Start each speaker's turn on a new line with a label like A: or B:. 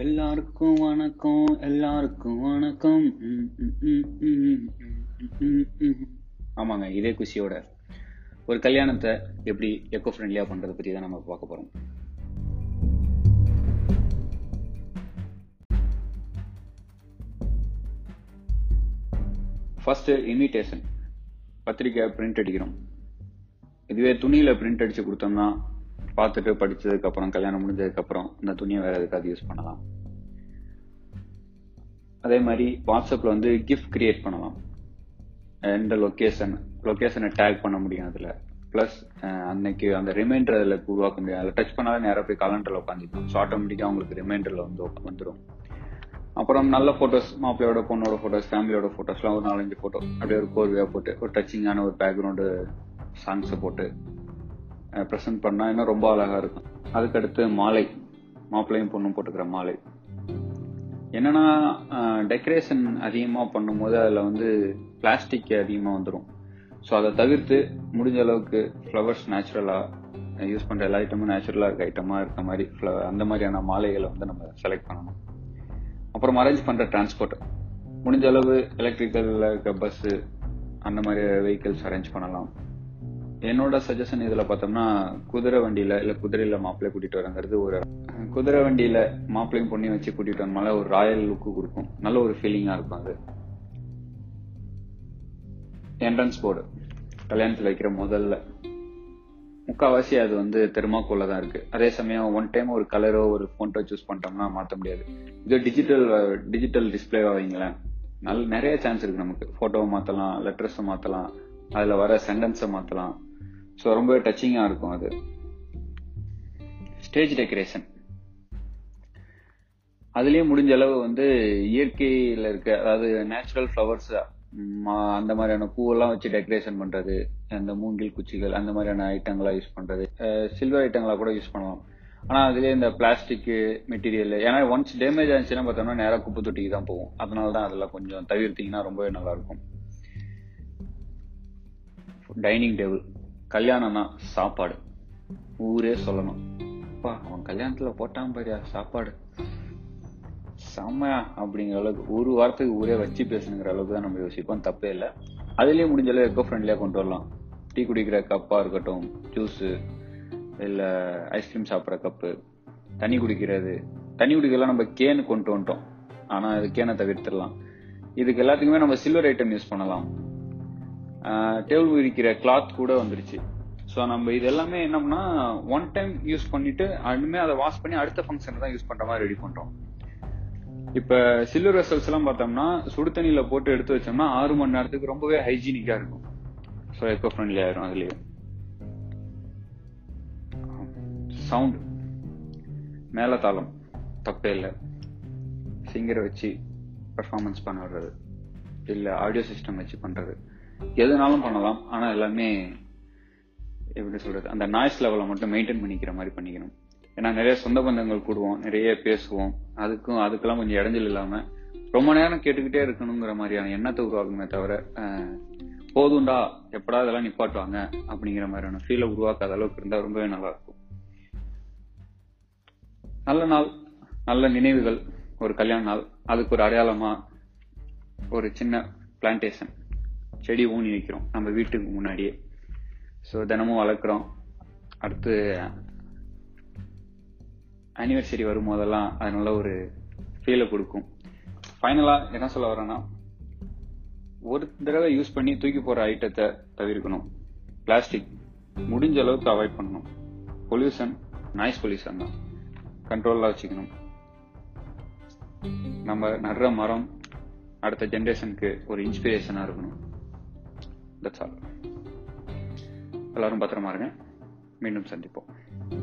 A: எல்லாருக்கும் வணக்கம் எல்லாருக்கும் வணக்கம். ம், ம், ம், ம், ம், ம், ஆமாங்க இதே குஷியோட. ஒரு கல்யாணத்தை எப்படி எக்கோ ஃப்ரெண்ட்லியாக பண்ணுறதை பற்றி தான் நம்ம பார்க்க போகிறோம் ஃபஸ்ட்டு இன்விடேஷன் பத்திரிக்கை பிரிண்ட் அடிக்கிறோம். இதுவே துணியில் பிரிண்ட் அடித்து கொடுத்தோம்னா பார்த்துட்டு படித்ததுக்கு அப்புறம் கல்யாணம் முடிஞ்சதுக்கு அப்புறம் இந்த துணியை வேற எதுக்காவது யூஸ் பண்ணலாம். அதே மாதிரி வாட்ஸ்அப்பில் வந்து கிஃப்ட் கிரியேட் பண்ணலாம். எந்த லொக்கேஷன் லொக்கேஷனை டேக் பண்ண முடியும் அதில். ப்ளஸ் அன்னைக்கு அந்த ரிமைண்டர் அதில் உருவாக்க முடியும். அதில் டச் பண்ணாலே நேராக போய் காலண்டரில் உட்காந்துக்கும் ஸோ ஆட்டோமேட்டிக்காக உங்களுக்கு ரிமைண்டரில் வந்து வந்துடும் அப்புறம் நல்ல ஃபோட்டோஸ் மாப்பிள்ளையோட பொண்ணோட ஃபோட்டோஸ் ஃபேமிலியோட ஃபோட்டோஸ்லாம் ஒரு நாலஞ்சு ஃபோட்டோ அப்படியே ஒரு கோர்வையாக போட்டு ஒரு டச்சிங்கான ஒரு பேக்ரவுண்டு சாங்ஸை போட்டு ப்ரெசென்ட் பண்ணா இன்னும் ரொம்ப அழகா இருக்கும். அதுக்கடுத்து மாலை. மாப்பிள்ளையும் பொண்ணும் போட்டுக்கிற மாலை. என்னன்னா டெக்கரேஷன் அதிகமாக பண்ணும்போது அதில் வந்து பிளாஸ்டிக் அதிகமாக வந்துடும் ஸோ அதை தவிர்த்து முடிஞ்ச அளவுக்கு ஃப்ளவர்ஸ் நேச்சுரலாக யூஸ் பண்ணுற எல்லா ஐட்டமும் நேச்சுரலாக இருக்க ஐட்டமாக இருக்க மாதிரி ஃப்ளவர் அந்த மாதிரியான மாலைகளை வந்து நம்ம செலக்ட் பண்ணணும். அப்புறம் அரேஞ்ச் பண்ணுற டிரான்ஸ்போர்ட் முடிஞ்ச அளவு எலக்ட்ரிக்கல்ல இருக்க பஸ்ஸு அந்த மாதிரி வெஹிக்கிள்ஸ் அரேஞ்ச் பண்ணலாம். என்னோட சஜஷன் இதுல பார்த்தோம்னா குதிரை வண்டியில இல்ல குதிரையில மாப்பிள்ளை கூட்டிட்டு வரங்கிறது ஒரு குதிரை வண்டியில மாப்பிள்ளையும் பொண்ணையும் வச்சு கூட்டிட்டு வரனால ஒரு ராயல் லுக்கு கொடுக்கும். நல்ல ஒரு ஃபீலிங்கா இருக்கும் அது. என்ட்ரன்ஸ் போர்டு கல்யாணத்துல வைக்கிற முதல்ல. முக்காவாசி அது வந்து தெருமாக்கோல தான் இருக்கு. அதே சமயம் ஒன் டைம் ஒரு கலரோ ஒரு ஃபோன்ட்டோ சூஸ் பண்ணிட்டோம்னா மாற்ற முடியாது. இது டிஜிட்டல் டிஜிட்டல் டிஸ்பிளேவா வைங்களேன் நல்ல நிறைய சான்ஸ் இருக்கு நமக்கு. போட்டோவை மாத்தலாம் லெட்டர்ஸை மாத்தலாம் அதுல வர சென்டென்ஸை மாத்தலாம். ஸோ ரொம்ப டச்சிங்காக இருக்கும் அது. ஸ்டேஜ் டெக்கரேஷன் அதுலேயும் முடிஞ்ச அளவு வந்து இயற்கையில் இருக்க அதாவது நேச்சுரல் ஃப்ளவர்ஸ் அந்த மாதிரியான பூவெல்லாம் வச்சு டெக்கரேஷன் பண்ணுறது அந்த மூங்கில் குச்சிகள் அந்த மாதிரியான ஐட்டங்களாக யூஸ் பண்ணுறது சில்வர் ஐட்டங்களாக கூட யூஸ் பண்ணலாம். ஆனால் அதுலேயே இந்த பிளாஸ்டிக்கு மெட்டீரியல் ஏன்னா ஒன்ஸ் டேமேஜ் ஆச்சுன்னா பார்த்தோம்னா நேராக குப்பை தொட்டிக்கு தான் போகும். அதனால தான் அதெல்லாம் கொஞ்சம் தவிர்த்திங்கன்னா ரொம்பவே நல்லாயிருக்கும் டைனிங் டேபிள் கல்யாணம்னா சாப்பாடு. ஊரே சொல்லணும். அப்பா அவன் கல்யாணத்துல போட்டான் பாரியா சாப்பாடு. செம்மையா அப்படிங்கிற அளவுக்கு ஒரு வாரத்துக்கு ஊரே வச்சு பேசணுங்கிற அளவுக்கு தான் நம்ம யோசிப்போம். தப்பே இல்லை. அதுலயும் முடிஞ்ச அளவு எக்கோ ஃப்ரெண்ட்லியா கொண்டு வரலாம். டீ குடிக்கிற கப்பா இருக்கட்டும் ஜூஸு இல்லை ஐஸ்கிரீம் சாப்பிட்ற கப்பு தண்ணி குடிக்கிறது. தண்ணி குடிக்கலாம் நம்ம கேனு கொண்டு வந்துட்டோம். ஆனால் அது கேனை தவிர்த்திடலாம். இதுக்கு எல்லாத்துக்குமே நம்ம சில்வர் ஐட்டம் யூஸ் பண்ணலாம். டேபிள் விரிக்கிற கிளாத் கூட வந்துருச்சு. ஸோ நம்ம இது எல்லாமே என்னம்னா ஒன் டைம் யூஸ் பண்ணிட்டு அதுமே அதை வாஷ் பண்ணி அடுத்த ஃபங்க்ஷன் தான் யூஸ் பண்ற மாதிரி ரெடி பண்றோம். இப்ப சில்வர் வெசல்ஸ் எல்லாம் பார்த்தோம்னா சுடு தண்ணியில போட்டு எடுத்து வச்சோம்னா ஆறு மணி நேரத்துக்கு ரொம்பவே ஹைஜீனிக்கா இருக்கும். ஸோ எக்கோ ஃப்ரெண்ட்லி ஆயிரும் அதுலயே. சவுண்ட் மேலதாளம் தப்பே இல்லை. சிங்கரை வச்சு பர்ஃபார்மன்ஸ் பண்ண வர்றது இல்லை ஆடியோ சிஸ்டம் வச்சு பண்றது. எதுனாலும் பண்ணலாம். ஆனா எல்லாமே எப்படி சொல்றது? அந்த நாய்ஸ் லெவலை மட்டும் மெயின்டைன் பண்ணிக்கிற மாதிரி பண்ணிக்கணும். ஏன்னா நிறைய சொந்த பந்தங்கள் கூடுவோம் நிறைய பேசுவோம். அதுக்கும் அதுக்கெல்லாம் கொஞ்சம் இடைஞ்சல் இல்லாம ரொம்ப நேரம் கேட்டுக்கிட்டே இருக்கணுங்கிற மாதிரியான எண்ணத்தை உருவாக்குமே தவிர அஹ், போதும்டா எப்படா இதெல்லாம் நிப்பாட்டுவாங்க அப்படிங்கிற மாதிரியான ஃபீலை உருவாக்காத அளவுக்கு இருந்தால் ரொம்பவே நல்லா இருக்கும் நல்ல நாள் நல்ல நினைவுகள் ஒரு கல்யாண நாள் அதுக்கு ஒரு அடையாளமா ஒரு சின்ன பிளான்டேஷன் செடி ஊனி வைக்கிறோம். நம்ம வீட்டுக்கு முன்னாடியே. ஸோ தினமும் வளர்க்குறோம். அடுத்து ஆனிவர்சரி வரும்போதெல்லாம் அது நல்ல ஒரு ஃபீலை கொடுக்கும். ஃபைனலாக என்ன சொல்ல வரேன்னா ஒரு தடவை யூஸ் பண்ணி தூக்கி போகிற ஐட்டத்தை தவிர்க்கணும். பிளாஸ்டிக் முடிஞ்ச அளவுக்கு அவாய்ட் பண்ணணும். பொல்யூஷன் நாய்ஸ் பொல்யூஷன் தான். கண்ட்ரோலாக வச்சுக்கணும். நம்ம நடுற மரம் அடுத்த ஜென்ரேஷனுக்கு ஒரு இன்ஸ்பிரேஷனாக இருக்கணும். தட்ஸ் ஆல் எல்லாரும் பத்திரமா இருங்க. மீண்டும் சந்திப்போம்.